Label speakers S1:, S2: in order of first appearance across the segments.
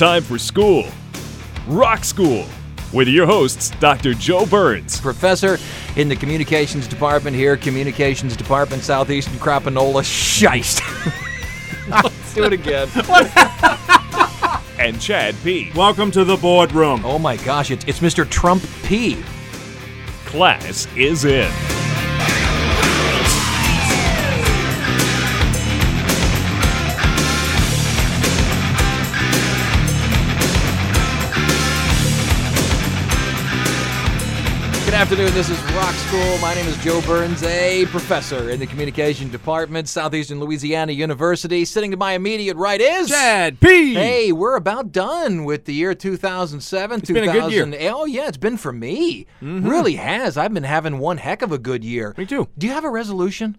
S1: time for school. Rock School with your hosts, Dr. Joe Burns,
S2: professor in the communications department here, communications department, southeastern Crappanola. Shiest. Let's do it again.
S1: and Chad P.
S3: Welcome to the boardroom.
S2: Oh my gosh, it's, it's Mr. Trump P.
S1: Class is in.
S2: Afternoon. This is Rock School. My name is Joe Burns, a professor in the communication department, Southeastern Louisiana University. Sitting to my immediate right is
S3: Chad P.
S2: Hey, we're about done with the year 2007.
S3: It's been a good year.
S2: Oh yeah, it's been for me. Really has. I've been having one heck of a good year.
S3: Me too.
S2: Do you have a resolution?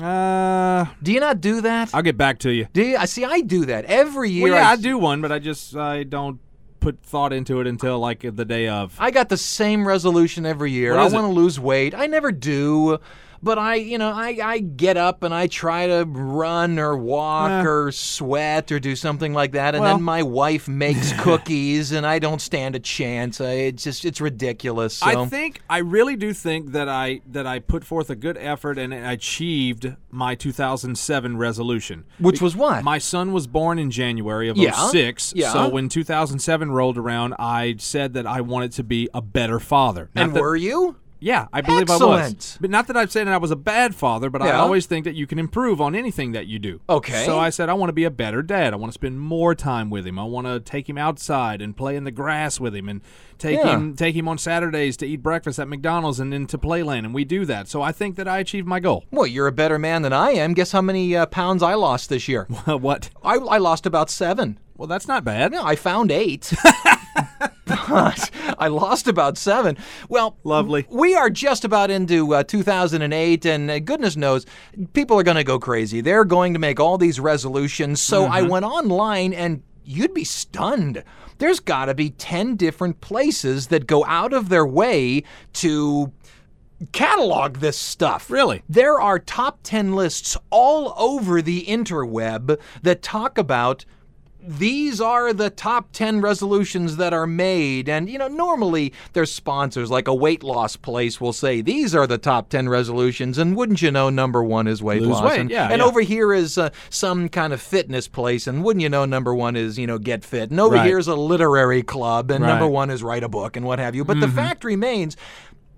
S3: Uh,
S2: Do you not do that?
S3: I'll get back to you.
S2: do you? I see. I do that every year.
S3: Well, yeah,
S2: I
S3: I do one, but I just I don't put thought into it until like the day of.
S2: I got the same resolution every year. I want to lose weight. I never do. But I, you know, I, I get up and I try to run or walk
S3: Eh.
S2: or sweat or do something like that, and
S3: Well-
S2: then my wife makes cookies, and I don't stand a chance. I, it's just it's ridiculous. So.
S3: I think I really do think that I that I put forth a good effort and achieved my 2007 resolution.
S2: Which was what?
S3: My son was born in January of
S2: Yeah,
S3: 06.
S2: yeah.
S3: So when 2007 rolled around, I said that I wanted to be a better father. Not
S2: and
S3: that-
S2: were you?
S3: Yeah, I believe I was. But not that I'm saying that I was a bad father, but I
S2: Yeah.
S3: always think that you can improve on anything that you do.
S2: Okay.
S3: So I said I want to be a better dad. I want to spend more time with him. I want to take him outside and play in the grass with him and take
S2: Yeah.
S3: him take him on Saturdays to eat breakfast at McDonald's and then to Playland and we do that. So I think that I achieved my goal.
S2: Well, you're a better man than I am. Guess how many uh, pounds I lost this year?
S3: what?
S2: I, I lost about seven.
S3: Well, that's not bad.
S2: No, I found eight. but I lost about seven. Well,
S3: Lovely.
S2: We are just about into uh, 2008, and uh, goodness knows, people are going to go crazy. They're going to make all these resolutions. So I went online, and you'd be stunned. There's got to be 10 different places that go out of their way to catalog this stuff.
S3: Really?
S2: There are top 10 lists all over the interweb that talk about these are the top 10 resolutions that are made. And, you know, normally there's sponsors like a weight loss place will say, these are the top 10 resolutions. And wouldn't you know, number one is weight
S3: Lose
S2: loss.
S3: weight,
S2: and
S3: yeah,
S2: and
S3: yeah.
S2: over here is uh, some kind of fitness place. And wouldn't you know, number one is, you know, get fit. And over
S3: Right.
S2: here is a literary club. And number
S3: Right. Mm-hmm.
S2: one is write a book and what have you. But the fact remains,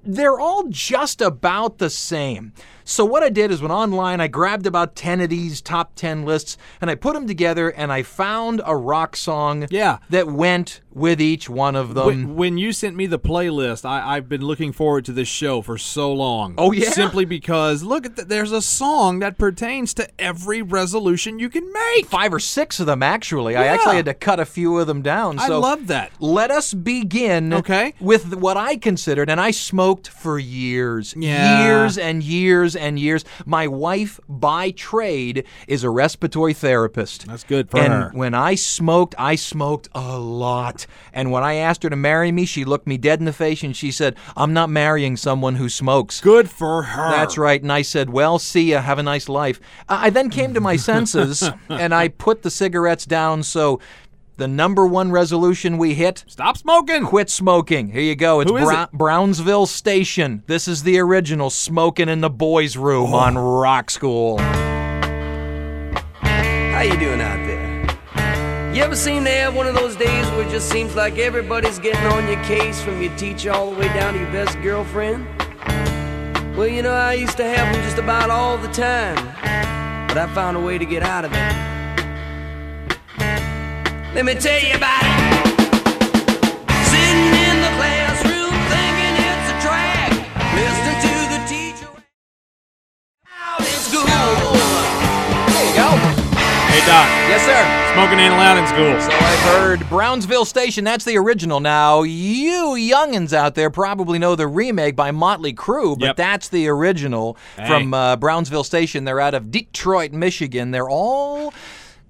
S2: they're all just about the same. So what I did is went online, I grabbed about 10 of these top 10 lists and I put them together and I found a rock song
S3: Yeah.
S2: that went with each one of them.
S3: When, when you sent me the playlist, I, I've been looking forward to this show for so long.
S2: Oh, yeah?
S3: simply because look at the, there's a song that pertains to every resolution you can make.
S2: Five or six of them actually. I actually had to cut a few of them down. So I
S3: love that.
S2: Let us begin
S3: Okay.
S2: with what I considered, and I smoked for years,
S3: Yeah.
S2: years and years and years. My wife, by trade, is a respiratory therapist.
S3: That's good for
S2: and
S3: her.
S2: when I smoked, I smoked a lot. And when I asked her to marry me, she looked me dead in the face and she said, I'm not marrying someone who smokes.
S3: Good for her.
S2: That's right. And I said, Well, see ya. Have a nice life. I then came to my senses and I put the cigarettes down. So the number one resolution we hit
S3: Stop smoking.
S2: quit smoking. Here you go. It's
S3: Who is
S2: Brou-
S3: it?
S2: Brownsville Station. This is the original Smoking in the Boys' Room
S3: Oh.
S2: on Rock School.
S4: How you doing out there? You ever seem to have one of those days where it just seems like everybody's getting on your case from your teacher all the way down to your best girlfriend? Well, you know, I used to have them just about all the time, but I found a way to get out of it. Let me tell you about it. Sitting in the classroom thinking it's a drag, listening to the teacher out school.
S2: There you go.
S3: Doc,
S2: Yes, sir.
S3: smoking ain't allowed in school.
S2: So I've heard Brownsville Station, that's the original. Now, you youngins out there probably know the remake by Motley Crue, but
S3: Yep.
S2: that's the original
S3: Hey.
S2: from uh, Brownsville Station. They're out of Detroit, Michigan. They're all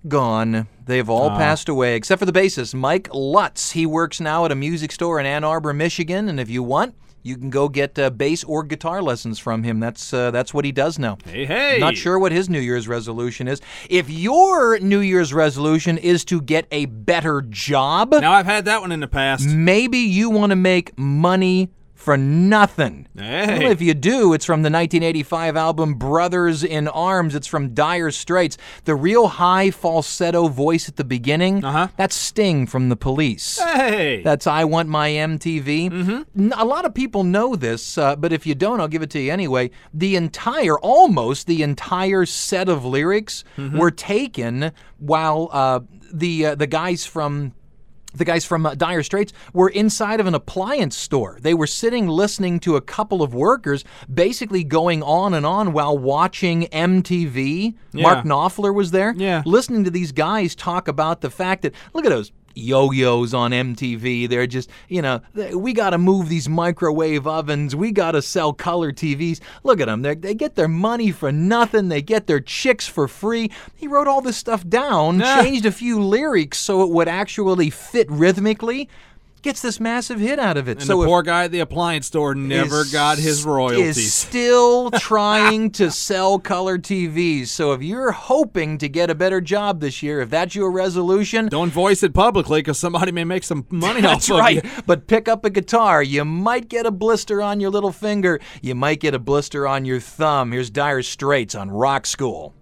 S2: gone. They've all passed away, except for the bassist, Mike Lutz. He works now at a music store in Ann Arbor, Michigan, and if you want, you can go get uh, bass or guitar lessons from him. That's uh, that's what he does now.
S3: Hey, hey.
S2: Not sure what his New Year's resolution is. If your New Year's resolution is to get a better job,
S3: Now I've had that one in the past.
S2: maybe you want to make money for nothing.
S3: Hey.
S2: Well, if you do, it's from the 1985 album Brothers in Arms. It's from Dire Straits. The real high falsetto voice at the beginning,
S3: Uh-huh.
S2: that's Sting from The Police.
S3: Hey.
S2: That's I Want My MTV. Mm-hmm. A lot of people know this, uh, but if you don't, I'll give it to you anyway. The entire, almost the entire set of lyrics were taken while uh, the uh, the guys from the guys from uh, Dire Straits were inside of an appliance store. They were sitting listening to a couple of workers basically going on and on while watching MTV. Mark Knopfler was there.
S3: Yeah.
S2: Listening to these guys talk about the fact that, look at those yo-yos on MTV. They're just, you know, we got to move these microwave ovens. We got to sell color TVs. Look at them. They they get their money for nothing. They get their chicks for free. He wrote all this stuff down,
S3: Yeah.
S2: changed a few lyrics so it would actually fit rhythmically. Gets this massive hit out of it.
S3: and
S2: so
S3: the poor guy at the appliance store never
S2: is-
S3: got his royalties.
S2: Is still trying to sell color TVs. So if you're hoping to get a better job this year, if that's your resolution,
S3: Don't voice it publicly because somebody may make some money
S2: that's
S3: off
S2: right.
S3: of you.
S2: But pick up a guitar. You might get a blister on your little finger. You might get a blister on your thumb. Here's Dire Straits on Rock School.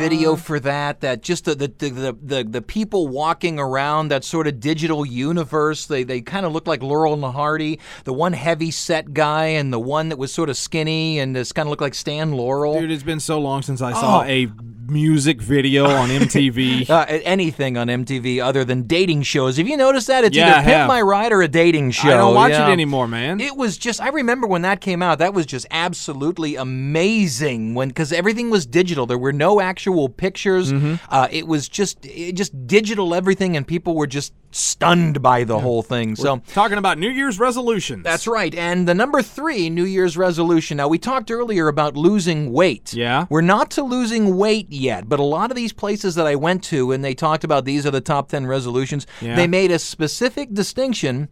S2: Video oh. for that? That just the the, the, the, the people walking around that sort of digital universe. They they kind of look like Laurel and Hardy. The one heavy set guy and the one that was sort of skinny and just kind of looked like Stan Laurel.
S3: Dude, it's been so long since I saw
S2: Oh.
S3: a music video on MTV.
S2: Uh, anything on MTV other than dating shows. Have you noticed that? It's
S3: Yeah,
S2: either Pimp. My Ride or a dating show.
S3: I don't watch
S2: yeah.
S3: it anymore, man.
S2: It was just I remember when that came out that was just absolutely amazing when cuz everything was digital there were no actual pictures
S3: Mm-hmm.
S2: uh, it was just it just digital everything and people were just stunned by the whole thing so
S3: Talking about New Year's resolutions.
S2: that's right. And the number three New Year's resolution. Now, we talked earlier about losing weight.
S3: Yeah.
S2: We're not to losing weight yet, but a lot of these places that I went to and they talked about these are the top 10 resolutions,
S3: Yeah.
S2: they made a specific distinction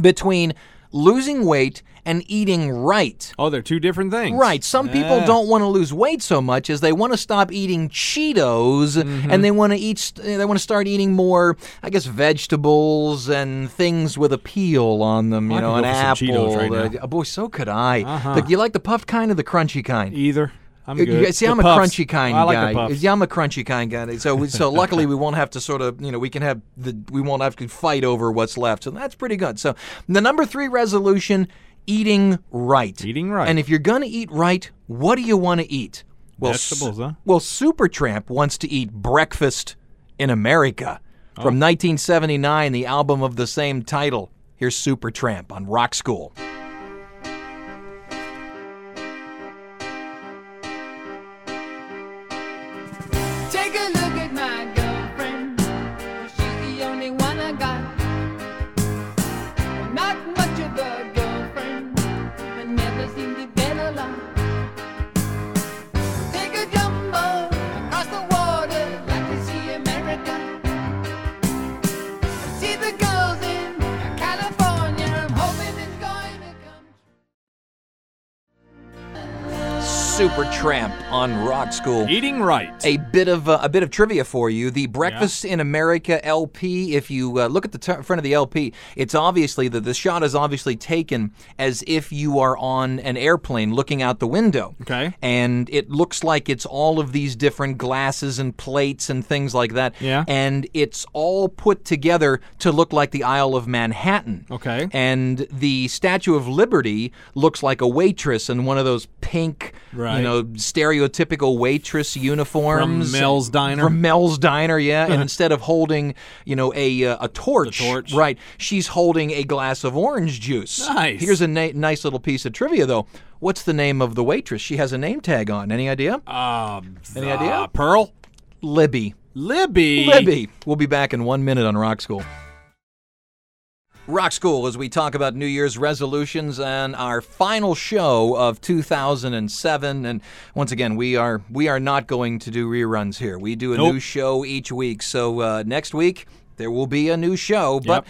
S2: between losing weight and eating right.
S3: Oh, they're two different things.
S2: Right. Some people don't want to lose weight so much as they want to stop eating Cheetos
S3: Mm-hmm.
S2: and they want to eat they want to start eating more I guess vegetables and things with a peel on them, you
S3: I
S2: know, an
S3: go for some
S2: apple.
S3: Cheetos right
S2: uh,
S3: now.
S2: oh, boy, so could I.
S3: Uh-huh.
S2: Look, you like the puffed kind or the crunchy kind?
S3: Either. I'm
S2: You-
S3: good.
S2: you- see,
S3: The
S2: I'm a crunchy kind
S3: I like
S2: guy.
S3: the puffs.
S2: Yeah, I'm a crunchy kind guy. So, we- so luckily, we won't have to sort of, you know, we can have the, we won't have to fight over what's left. So that's pretty good. So the number three resolution: eating right.
S3: Eating right.
S2: And if you're gonna eat right, what do you want to eat? Well,
S3: Vegetables, huh?
S2: Well, Supertramp wants to eat breakfast in America.
S3: Oh.
S2: From 1979, the album of the same title. Here's Supertramp on Rock School. On Rock School.
S3: Eating right.
S2: A bit of uh, a bit of trivia for you. The Breakfast in America LP. If you uh, look at the t- front of the LP, it's obviously that the shot is obviously taken as if you are on an airplane looking out the window.
S3: Okay.
S2: And it looks like it's all of these different glasses and plates and things like that.
S3: Yeah.
S2: And it's all put together to look like the Isle of Manhattan.
S3: Okay.
S2: And the Statue of Liberty looks like a waitress in one of those pink
S3: Right.
S2: You know, stereotypical waitress uniforms.
S3: From Mel's Diner.
S2: From Mel's Diner, yeah. and instead of holding, you know, a uh, a torch,
S3: torch.
S2: right, she's holding a glass of orange juice.
S3: Nice.
S2: Here's a na- nice little piece of trivia, though. What's the name of the waitress? She has a name tag on. Any idea?
S3: Um,
S2: Any
S3: uh,
S2: idea?
S3: Pearl?
S2: Libby.
S3: Libby.
S2: Libby. We'll be back in one minute on Rock School. Rock School as we talk about New Year's resolutions and our final show of 2007 and once again we are we are not going to do reruns here. We do a
S3: Nope.
S2: new show each week. So uh, next week there will be a new show, but
S3: Yep.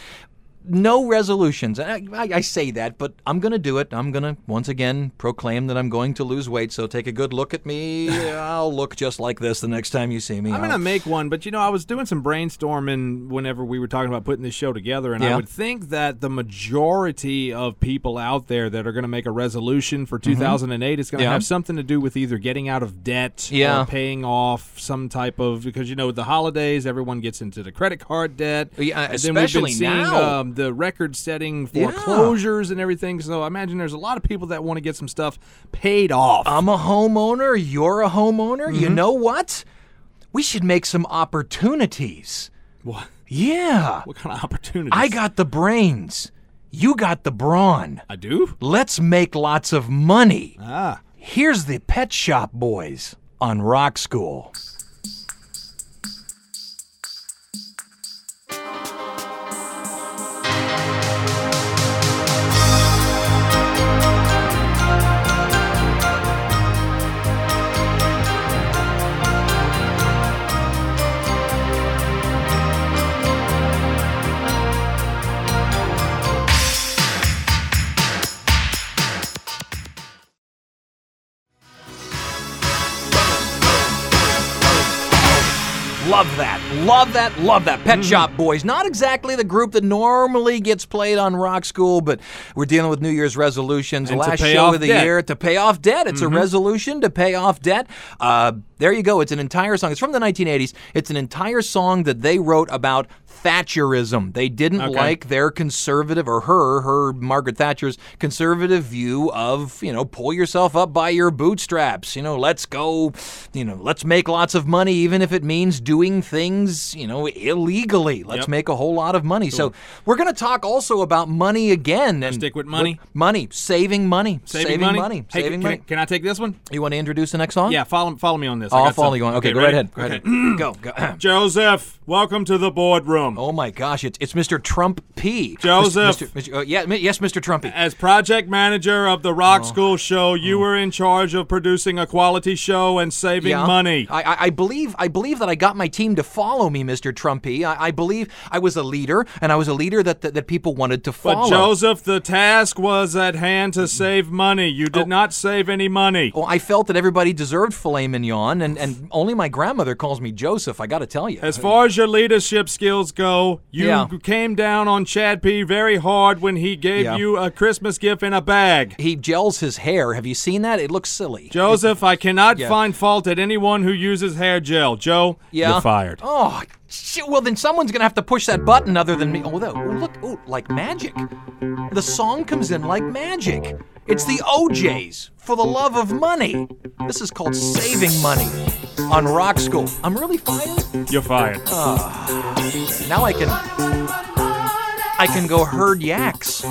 S2: No resolutions. I, I, I say that, but I'm going to do it. I'm going to once again proclaim that I'm going to lose weight. So take a good look at me. I'll look just like this the next time you see me.
S3: I'm gonna make one, but you know, I was doing some brainstorming whenever we were talking about putting this show together, and I would think that the majority of people out there that are gonna make a resolution for 2008 is gonna
S2: Mm-hmm. Yeah.
S3: have something to do with either getting out of debt
S2: Yeah.
S3: or paying off some type of because you know with the holidays everyone gets into the credit card debt.
S2: Yeah,
S3: and then we've
S2: especially now.
S3: um, the record-setting
S2: Yeah.
S3: foreclosures and everything. So I imagine there's a lot of people that want to get some stuff paid off.
S2: I'm a homeowner. You're a homeowner. You
S3: Mm-hmm.
S2: know what? We should make some opportunities.
S3: what?
S2: Yeah.
S3: What kind of opportunities?
S2: I got the brains. You got the brawn.
S3: I do.
S2: Let's make lots of money.
S3: Ah.
S2: Here's the Pet Shop Boys on Rock School. Love that. Love that. Love that. Pet
S3: Mm-hmm.
S2: Shop Boys. Not exactly the group that normally gets played on Rock School, but we're dealing with New Year's resolutions.
S3: And
S2: Last show of the
S3: debt. Mm-hmm.
S2: year to pay off debt. It's a resolution to pay off debt. Uh, there you go. It's an entire song. It's from the 1980s. It's an entire song that they wrote about Thatcherism. They didn't
S3: Okay.
S2: like their conservative or her, her Margaret Thatcher's conservative view of, you know, pull yourself up by your bootstraps. You know, let's go, you know, let's make lots of money even if it means doing things, you know, illegally. Let's
S3: Yep.
S2: make a whole lot of money. So, we're going to talk also about money again and
S3: Stick with money?
S2: Money, saving money,
S3: Saving, money. Hey,
S2: saving
S3: can,
S2: money.
S3: Can, can I take this one?
S2: You want to introduce the next song?
S3: Yeah, follow follow me on this. I
S2: I'll
S3: got
S2: follow
S3: some.
S2: you on. Okay, go
S3: ready?
S2: right ahead. Go
S3: Okay.
S2: ahead. go, go.
S3: Joseph, welcome to the boardroom.
S2: Oh my gosh, it's it's Mr. Trump P.
S3: Joseph.
S2: Mr. Mr. uh, yeah, yes, Mr. Trumpy.
S3: As project manager of the Rock
S2: Oh.
S3: School show, you were in charge of producing a quality show and saving
S2: Yeah.
S3: money.
S2: I, I, I believe I believe that I got my team to follow me, Mr. Trumpy. I, I believe I was a leader, and I was a leader that that, that people wanted to follow. but.
S3: Joseph, the task was at hand to save money. You did not save any money.
S2: Well, I felt that everybody deserved filet mignon, and, and only my grandmother calls me Joseph. I got to tell you.
S3: As far as your leadership skills go, you
S2: Yeah.
S3: came down on Chad P very hard when he gave
S2: Yeah.
S3: you a Christmas gift in a bag.
S2: he gels his hair. Have you seen that? It looks silly.
S3: Joseph, I cannot
S2: Yeah.
S3: find fault at anyone who uses hair gel. Joe, you're fired.
S2: Oh, shit. Well, then someone's going to have to push that button other than me. Oh, oh, look. Oh, like magic. The song comes in like magic. It's the O'Jays for the love of money. This is called Saving Money on Rock School. I'm really fired.
S3: You're fired. Ah.
S2: Now I can. I can go herd yaks.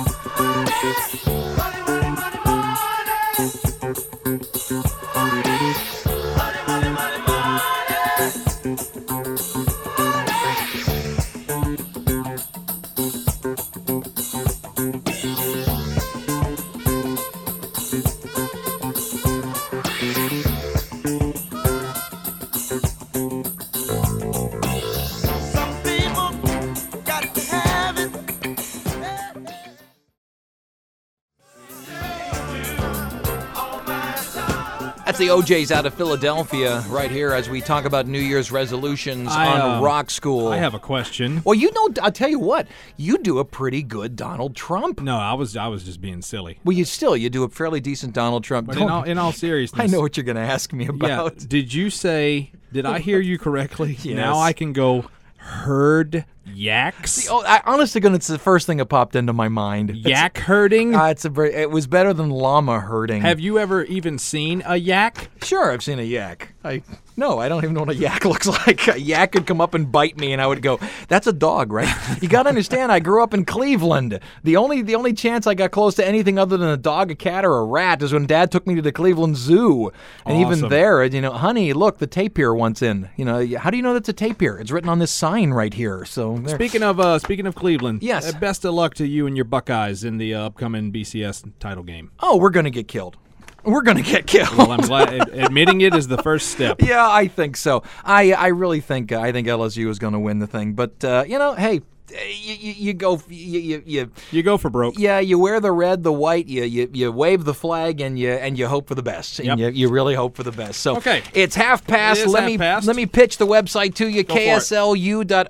S2: That's the O'Jays out of Philadelphia, right here, as we talk about New Year's resolutions
S3: I,
S2: on
S3: uh,
S2: Rock School.
S3: I have a question.
S2: Well, you know, I'll tell you what, you do a pretty good Donald Trump.
S3: No, I was I was just being silly.
S2: Well, you still you do a fairly decent Donald Trump.
S3: But in all, in all seriousness,
S2: I know what you're going to ask me
S3: Yeah.
S2: about.
S3: Did you say? Did I hear you correctly?
S2: Yes.
S3: Now I can go herd Yaks.
S2: Oh, I, honest to goodness, it's the first thing that popped into my mind. It's-
S3: Yak herding.
S2: Uh, it's a very, it was better than llama herding.
S3: Have you ever even seen a yak?
S2: Sure, I've seen a yak. I no, I don't even know what a yak looks like. A yak could come up and bite me, and I would go, "That's a dog, right?" You got to understand. I grew up in Cleveland. The only the only chance I got close to anything other than a dog, a cat, or a rat is when Dad took me to the Cleveland Zoo. And even there, you know, honey, look, the tapir wants in. You know, how do you know that's a tapir? It's written on this sign right here. So there.
S3: Speaking of uh, speaking of Cleveland,
S2: Yes.
S3: uh, best of luck to you and your Buckeyes in the uh, upcoming BCS title game.
S2: oh, we're gonna get killed. We're gonna get killed.
S3: Well, I'm glad admitting it is the first step.
S2: Yeah, I think so. I I really think I think LSU is going to win the thing. But uh, you know, hey, you, you, you go you, you, you
S3: You go for broke.
S2: yeah you wear the red the white you, you you wave the flag and you and you hope for the best and
S3: Yep.
S2: you, you really hope for the best so
S3: Okay.
S2: it's half past
S3: It
S2: let
S3: half
S2: me
S3: past.
S2: let me pitch the website to you
S3: it.
S2: kslu.org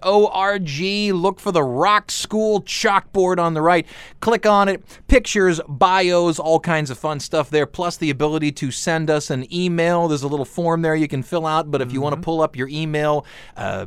S2: look for the rock school chalkboard on the right click on it pictures bios all kinds of fun stuff there plus the ability to send us an email there's a little form there you can fill out but if you want
S3: Mm-hmm.
S2: to pull up your email uh,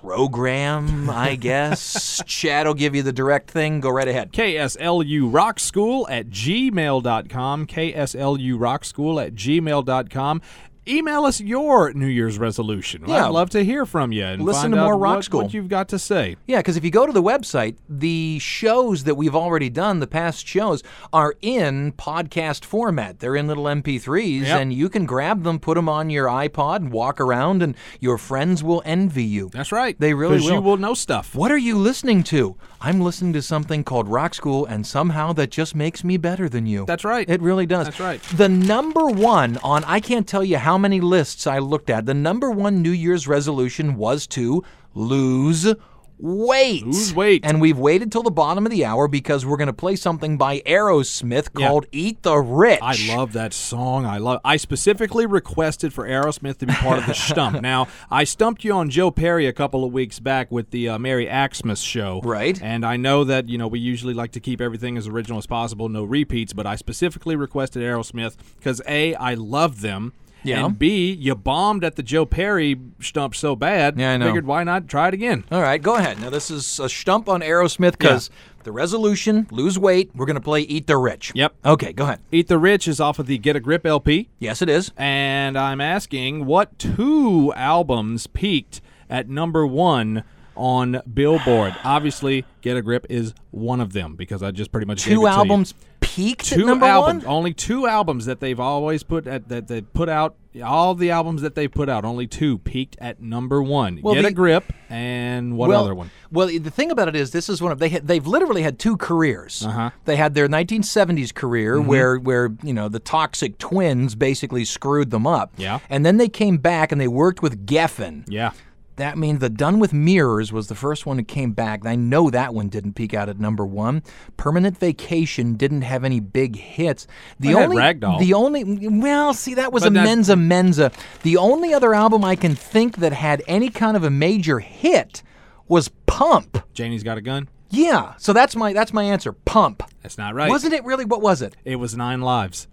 S2: program, I guess. Chad will give you the direct thing. Go right ahead.
S3: KSLU Rock School at gmail.com. KSLU Rock School at gmail.com. Email us your New Year's resolution.
S2: Yeah.
S3: I'd love to hear from you and
S2: Listen
S3: find
S2: to
S3: out
S2: more Rock
S3: what,
S2: School.
S3: what you've got to say.
S2: Yeah, because if you go to the website, the shows that we've already done, the past shows, are in podcast format. They're in little MP3s,
S3: Yep.
S2: and you can grab them, put them on your iPod, and walk around, and your friends will envy you.
S3: That's right.
S2: They really
S3: 'Cause you
S2: will.
S3: will know stuff.
S2: What are you listening to? I'm listening to something called Rock School, and somehow that just makes me better than you.
S3: That's right.
S2: It really does.
S3: That's right.
S2: The number one on, I can't tell you how many lists I looked at, the number one New Year's resolution was to lose weight.
S3: Lose weight.
S2: And we've waited till the bottom of the hour because we're going to play something by Aerosmith called Eat the Rich.
S3: I love that song. I love. I specifically requested for Aerosmith to be part of the stump. Now, I stumped you on Joe Perry a couple of weeks back with the uh, Merry Axmas show,
S2: Right.
S3: And I know that you know we usually like to keep everything as original as possible, no repeats. But I specifically requested Aerosmith because a I love them.
S2: Yeah.
S3: And B, you bombed at the Joe Perry stump so bad.
S2: Yeah, I know.
S3: Figured why not try it again?
S2: All right, go ahead. Now, this is a stump on Aerosmith because the resolution, lose weight, we're going to play Eat the Rich.
S3: Yep.
S2: Okay, go ahead.
S3: Eat the Rich is off of the Get a Grip LP.
S2: Yes, it is.
S3: and I'm asking what two albums peaked at number one on Billboard? Obviously, Get a Grip is one of them because I just pretty much
S2: Two albums peaked at
S3: Two
S2: number
S3: albums,
S2: one?
S3: only two albums that they've always put at that they put out. All the albums that they put out, only two peaked at number one.
S2: Well,
S3: Get
S2: the-
S3: a grip, and what
S2: well,
S3: other one?
S2: Well, the thing about it is, this is one of they had, they've literally had two careers.
S3: Uh-huh.
S2: They had their 1970s career
S3: Mm-hmm.
S2: where where you know the Toxic Twins basically screwed them up.
S3: Yeah.
S2: and then they came back and they worked with Geffen.
S3: Yeah,
S2: That means the Done with Mirrors was the first one that came back. I know that one didn't peak out at number one. Permanent Vacation didn't have any big hits. The only
S3: Ragdoll.
S2: the only well, see that was
S3: But
S2: a
S3: that-
S2: Menza Menza. The only other album I can think that had any kind of a major hit was Pump.
S3: Janie's got a gun.
S2: Yeah, so that's my that's my answer. Pump.
S3: That's not right.
S2: Wasn't it really? What was it?
S3: It was Nine Lives.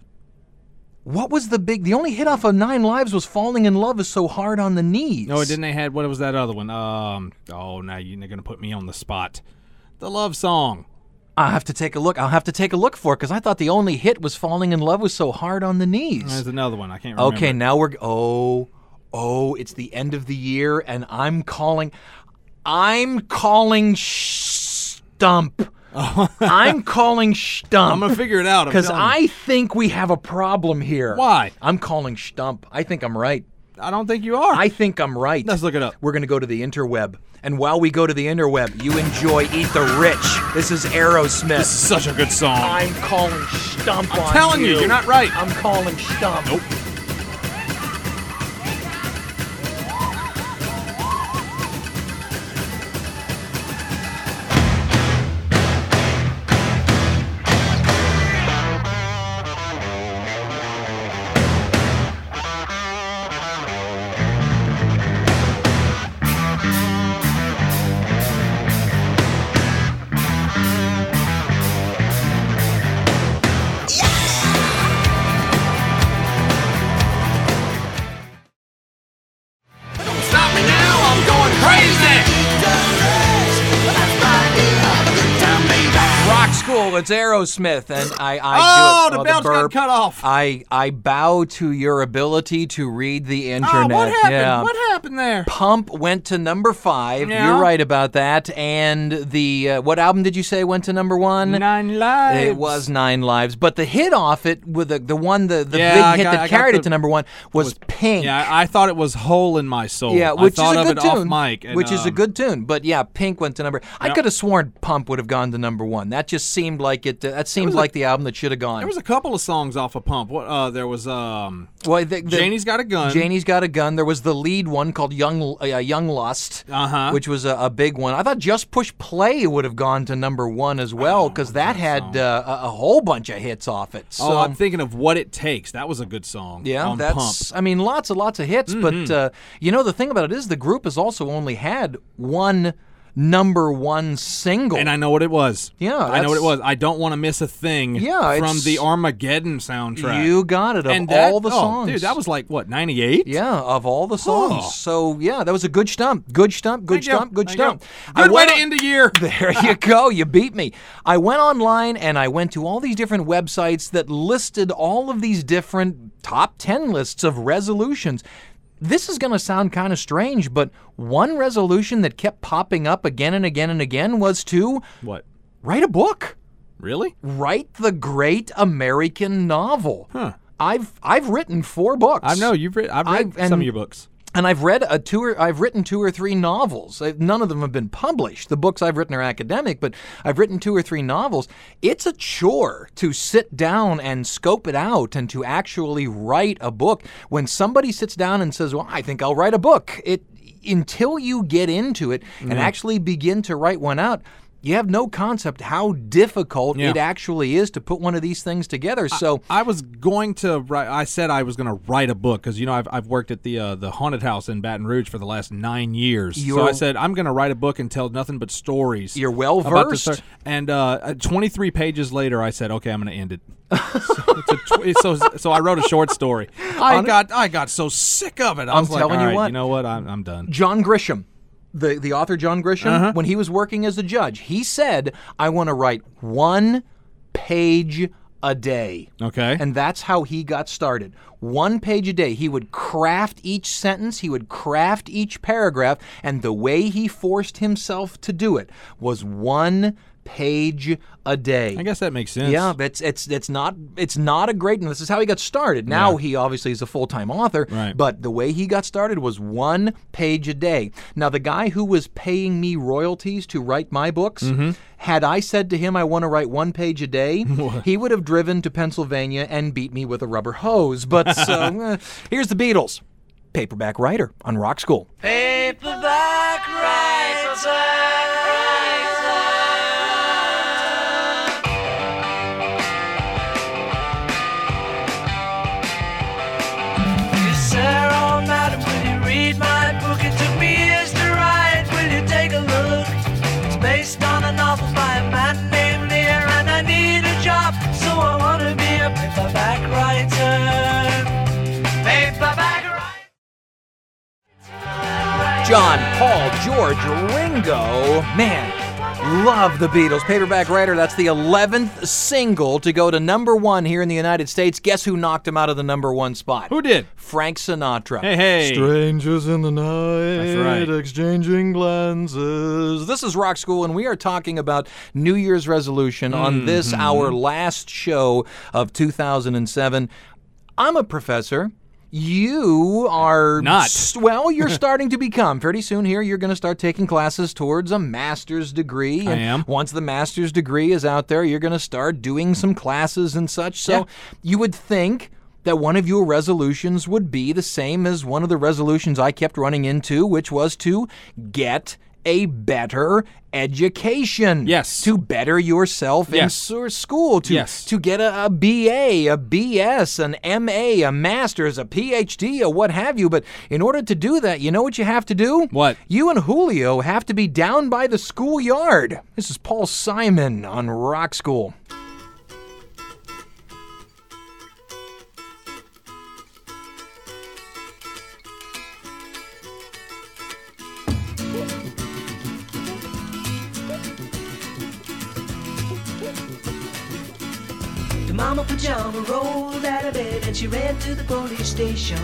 S2: What was the big? The only hit off of Nine Lives was "Falling in Love is So Hard on the Knees."
S3: No, it didn't. They had what was that other one? Um. Oh, now you're gonna put me on the spot. The love song.
S2: I'll have to take a look. I'll have to take a look for it because I thought the only hit was "Falling in Love was So Hard on the Knees."
S3: There's another one. I can't remember.
S2: Okay, now we're oh oh, it's the end of the year, and I'm calling. I'm calling Stump. I'm calling Stump.
S3: I'm gonna figure it out.
S2: Because. I think we have a problem here.
S3: Why?
S2: I'm calling Stump. I think I'm right.
S3: I don't think you are.
S2: I think I'm right.
S3: Let's look it up.
S2: We're going to go to the interweb. And while we go to the interweb, you enjoy Eat the Rich. This is Aerosmith.
S3: This is such a good song.
S2: I'm calling Stump
S3: I'm
S2: on
S3: telling you, you're not right.
S2: I'm calling Stump.
S3: Nope.
S2: It's Aerosmith, and I. I
S3: Oh,
S2: do it,
S3: the bells got cut off.
S2: I I bow to your ability to read the
S3: Oh,
S2: internet.
S3: what happened?
S2: Yeah.
S3: What happened there?
S2: Pump went to number five.
S3: Yeah.
S2: You're right about that. And the uh, what album did you say went to number one?
S3: Nine lives.
S2: It was Nine Lives, but the hit off it with the the one the, the
S3: Yeah,
S2: big hit
S3: got-
S2: that
S3: I
S2: carried
S3: the-
S2: it to number one was, Pink.
S3: Yeah, I, thought it was "Hole in My Soul."
S2: Yeah,
S3: I
S2: which
S3: thought
S2: is a
S3: of
S2: good
S3: it
S2: tune.
S3: off mic, and,
S2: which is a
S3: um,
S2: good tune, but yeah, Pink went to number. I could have sworn Pump would have gone to number one. That just seemed like it. Uh, that seemed
S3: was a-
S2: like the album that should have gone.
S3: There was a couple of songs off of Pump. What? Uh, there was um,
S2: well, the, the,
S3: Janie's Got a Gun.
S2: Janie's got a gun. There was the lead one called Young uh, Young Lust,
S3: Uh-huh.
S2: which was a, a big one. I thought Just Push Play would have gone to number one as well because that had uh, a, a whole bunch of hits off it. So,
S3: oh, I'm thinking of "What It Takes." That was a good song.
S2: Yeah,
S3: on
S2: that's.
S3: Pump. Mm-hmm.
S2: I mean, lots and lots of hits, but uh, you know the thing about it is the group has also only had one number one single.
S3: And I know what it was.
S2: Yeah,
S3: I know what it was. I don't want to miss a thing.
S2: Yeah,
S3: from the Armageddon soundtrack.
S2: you got it of
S3: and that,
S2: all the
S3: oh,
S2: songs,
S3: dude. That was like what '98.
S2: yeah, of all the songs.
S3: Oh.
S2: So yeah, that was a good stump, good stump, good
S3: Thank you.
S2: stump, good
S3: Thank you.
S2: stump. I
S3: Good way to
S2: on-
S3: end the year.
S2: There you go. You beat me. I went online and I went to all these different websites that listed all of these different top 10 lists of resolutions. This is going to sound kind of strange, but one resolution that kept popping up again and again and again was to
S3: What?
S2: write a book.
S3: Really?
S2: Write the great American novel.
S3: Huh.
S2: I've I've written four books.
S3: I know you've read. I've read
S2: I've-
S3: some of your books.
S2: And I've read a two or I've written two or three novels. None of them have been published. The books I've written are academic, but I've written two or three novels. It's a chore to sit down and scope it out and to actually write a book. When somebody sits down and says, "Well, I think I'll write a book," it until you get into it and mm. actually begin to write one out. You have no concept how difficult
S3: Yeah.
S2: it actually is to put one of these things together. So,
S3: I was going to write. I said I was going to write a book because you know I've, I've worked at the uh, the haunted house in Baton Rouge for the last nine years. so I said I'm going to write a book and tell nothing but stories.
S2: You're well versed.
S3: And uh, 23 pages later, I said, okay, I'm going to end it. so, it's a tw- so so I wrote a short story. I got I got so sick of it. I
S2: I'm
S3: was like,
S2: telling you
S3: "All right,
S2: what."
S3: You know what? I'm, I'm done.
S2: John Grisham, the, the author John Grisham,
S3: Uh-huh.
S2: when he was working as a judge, he said, I want to write one page a day.
S3: Okay.
S2: And that's how he got started. One page a day. He would craft each sentence, he would craft each paragraph, and the way he forced himself to do it was one page a day.
S3: I guess that makes sense.
S2: Yeah, but it's it's it's not it's not a great. And this is how he got started. Now
S3: Yeah.
S2: he obviously is a full time author.
S3: Right.
S2: But the way he got started was one page a day. Now the guy who was paying me royalties to write my books,
S3: Mm-hmm.
S2: had I said to him I want to write one page a day, he would have driven to Pennsylvania and beat me with a rubber hose. But so eh, here's the Beatles. Paperback writer on Rock School.
S5: Paperback writer.
S2: John, Paul, George, Ringo. Man, love the Beatles. Paperback Writer, that's the 11th single to go to number one here in the United States. Guess who knocked him out of the number one spot?
S3: Who did?
S2: Frank Sinatra.
S3: Hey, hey.
S2: Strangers in the night,
S3: That's right.
S2: exchanging glances. This is Rock School, and we are talking about New Year's resolution on this,
S3: Mm-hmm.
S2: our last show of 2007. I'm a professor. You are
S3: Not.
S2: well, you're starting to become. Pretty soon here, you're going to start taking classes towards a master's degree.
S3: I
S2: and
S3: am.
S2: Once the master's degree is out there, you're going to start doing some classes and such. So
S3: Yeah.
S2: you would think that one of your resolutions would be the same as one of the resolutions I kept running into, which was to get a better education.
S3: Yes.
S2: To better yourself in
S3: Yes.
S2: s- school. To,
S3: Yes.
S2: to get a, a BA, a BS, an MA, a master's, a PhD, a what have you. But in order to do that, you know what you have to do?
S3: What?
S2: You and Julio have to be down by the schoolyard. This is Paul Simon on Rock School.
S5: Mama pajama rolled out of bed and she ran to the police station.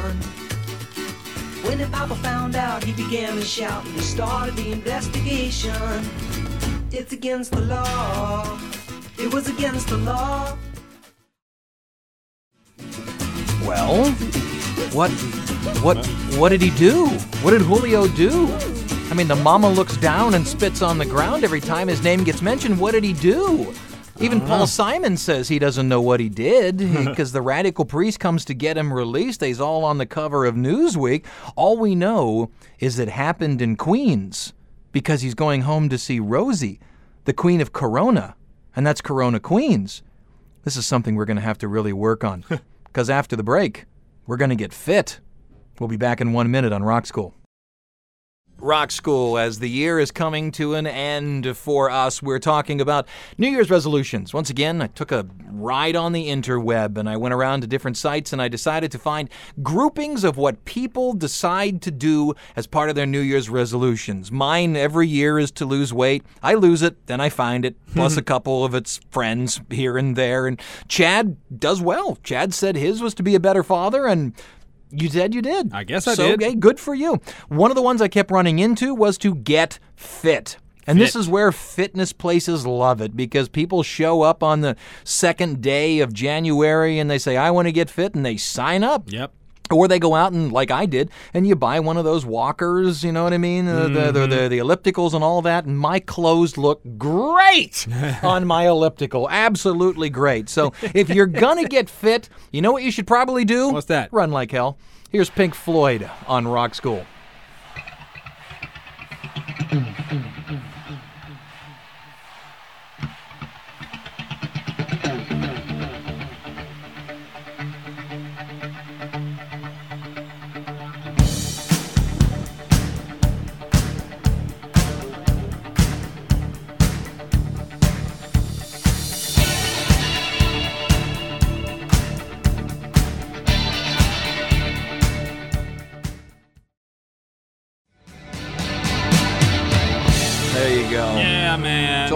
S5: When the papa found out, he began to shout and he started the investigation. It's against the law. It was against the law.
S2: Well, what, what, what did he do? What did Julio do? I mean, the mama looks down and spits on the ground every time his name gets mentioned. What did he do? Even Paul Simon says he doesn't know what he did because the radical priest comes to get him released. He's all on the cover of Newsweek. All we know is it happened in Queens because he's going home to see Rosie, the queen of Corona, and that's Corona Queens. This is something we're going to have to really work on because after the break, we're going to get fit. We'll be back in one minute on Rock School. Rock School, as the year is coming to an end for us, we're talking about New Year's resolutions. Once again, I took a ride on the interweb and I went around to different sites and I decided to find groupings of what people decide to do as part of their New Year's resolutions. Mine every year is to lose weight. I lose it, then I find it, plus a couple of its friends here and there. And Chad does well. Chad said his was to be a better father, and you said you did.
S3: I guess I
S2: so,
S3: did.
S2: Okay, good for you. One of the ones I kept running into was to get fit. And this is where fitness places love it because people show up on the second day of January and they say, I want to get fit, and they sign up.
S3: Yep.
S2: Or they go out and, like I did, and you buy one of those walkers, you know what I mean? Uh, the, the, the, mm-hmm. the ellipticals and all that. And my clothes look great on my elliptical. Absolutely great. So if you're going to get fit, you know what you should probably do?
S3: What's that?
S2: Run like hell. Here's Pink Floyd on Rock School.
S3: Mm, mm,
S2: mm.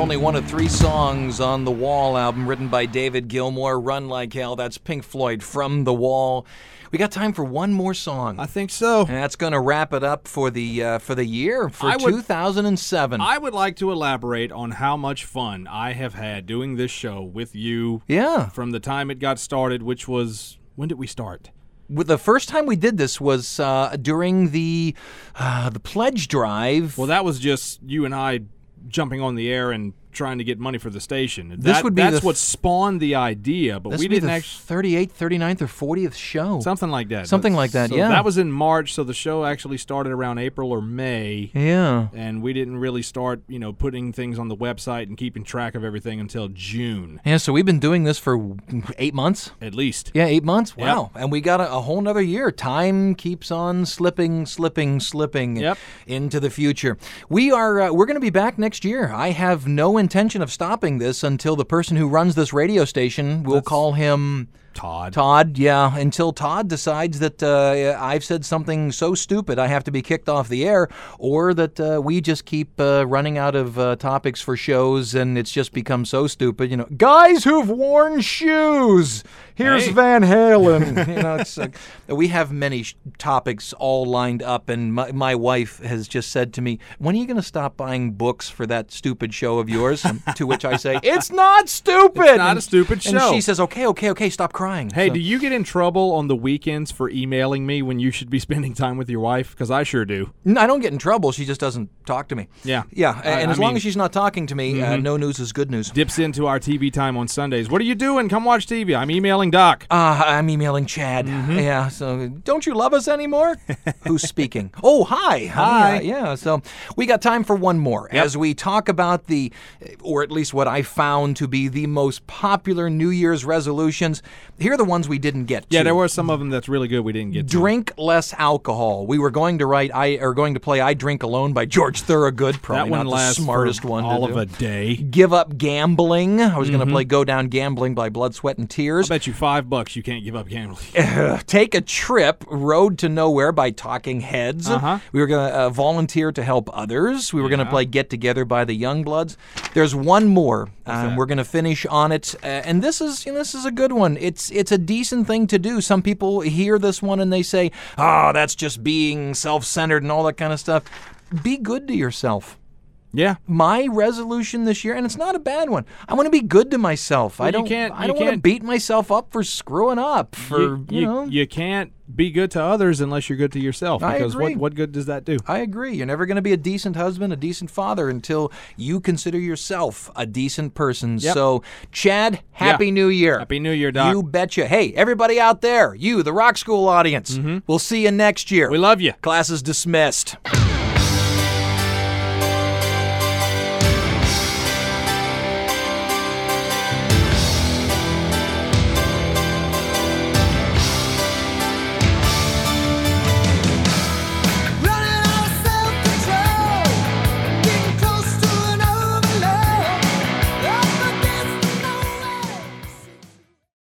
S2: Only one of three songs on the Wall album written by David Gilmour. Run Like Hell. That's Pink Floyd from the Wall. We got time for one more song.
S3: I think so.
S2: and that's going to wrap it up for the uh, for the year for
S3: I would-
S2: 2007.
S3: I would like to elaborate on how much fun I have had doing this show with you
S2: yeah.
S3: from the time it got started, which was when did we start?
S2: The first time we did this was uh, during the uh, the pledge drive.
S3: Well, that was just you and I jumping on the air and trying to get money for the station.
S2: This
S3: That-
S2: would be
S3: that's
S2: the-
S3: what spawned the idea, but
S2: this
S3: we didn't
S2: the
S3: actually
S2: 38th, 39th, or 40th show.
S3: something like that.
S2: Something like that,
S3: so
S2: yeah.
S3: That was in March, so the show actually started around April or May.
S2: yeah.
S3: And we didn't really start, you know, putting things on the website and keeping track of everything until June,
S2: Yeah, so we've been doing this for eight months.
S3: at least.
S2: Yeah, eight months.
S3: Yep.
S2: Wow. And we got a, a whole nother year. Time keeps on slipping, slipping, slipping
S3: Yep.
S2: into the future. We are uh, we're going to be back next year. I have no intention of stopping this until the person who runs this radio station, we'll call him
S3: Todd.
S2: Todd, yeah, until Todd decides that uh, I've said something so stupid I have to be kicked off the air, or that uh, we just keep uh, running out of uh, topics for shows and it's just become so stupid. You know, guys who've worn shoes. Here's
S3: Hey.
S2: Van Halen. you know, it's like, we have many sh- topics all lined up, and my, my wife has just said to me, "When are you going to stop buying books for that stupid show of yours?" To which I say, "It's not stupid.
S3: It's not
S2: And-
S3: a stupid show."
S2: And she says, "Okay, okay, okay, stop crying."
S3: Hey,
S2: So-
S3: do you get in trouble on the weekends for emailing me when you should be spending time with your wife? Because I sure do.
S2: I don't get in trouble. She just doesn't talk to me.
S3: Yeah.
S2: Yeah.
S3: I-
S2: and
S3: I
S2: as long
S3: mean-
S2: as she's not talking to me, uh, no news is good news.
S3: Dips into our TV time on Sundays. What are you doing? Come watch TV. I'm emailing Doc.
S2: Uh, I'm emailing Chad.
S3: Mm-hmm.
S2: Yeah. So, don't you love us anymore? Who's speaking? Oh, hi.
S3: Hi.
S2: Uh, yeah. So, we got time for one more as we talk about the, or at least what I found to be the most popular New Year's resolutions. Here are the ones we didn't get.
S3: Yeah,
S2: to.
S3: there were some of them that's really good we didn't get to.
S2: Drink less alcohol. We were going to write I or going to play I Drink Alone by George Thorogood. Probably
S3: That one
S2: not the smartest one. to
S3: all of
S2: do.
S3: a day.
S2: Give Up Gambling. I was going to play Go Down Gambling by Blood, Sweat, and Tears.
S3: I bet you five bucks you can't give up gambling.
S2: Take a Trip, Road to Nowhere by Talking Heads.
S3: Uh-huh.
S2: We were going to uh, volunteer to help others. We were going to play Get Together by the Youngbloods. There's one more Um, we're going to finish on it, uh, and this is you know, this is a good one. It's it's a decent thing to do. Some people hear this one and they say, "Oh, that's just being self-centered and all that kind of stuff." Be good to yourself.
S3: Yeah.
S2: My resolution this year, and it's not a bad one. I want to be good to myself. I don't.
S3: can't-
S2: I don't want to beat myself up for screwing up. For you,
S3: you,
S2: know.
S3: you can't be good to others unless you're good to yourself.
S2: I
S3: Because
S2: agree.
S3: what what good does that do?
S2: I agree. You're never going to be a decent husband, a decent father until you consider yourself a decent person.
S3: Yep.
S2: So, Chad, Happy
S3: Yeah.
S2: New Year.
S3: Happy New Year, Doc.
S2: You betcha. Hey, everybody out there, you, the Rock School audience, we'll see you next year.
S3: Mm-hmm. We love you.
S2: Class is dismissed.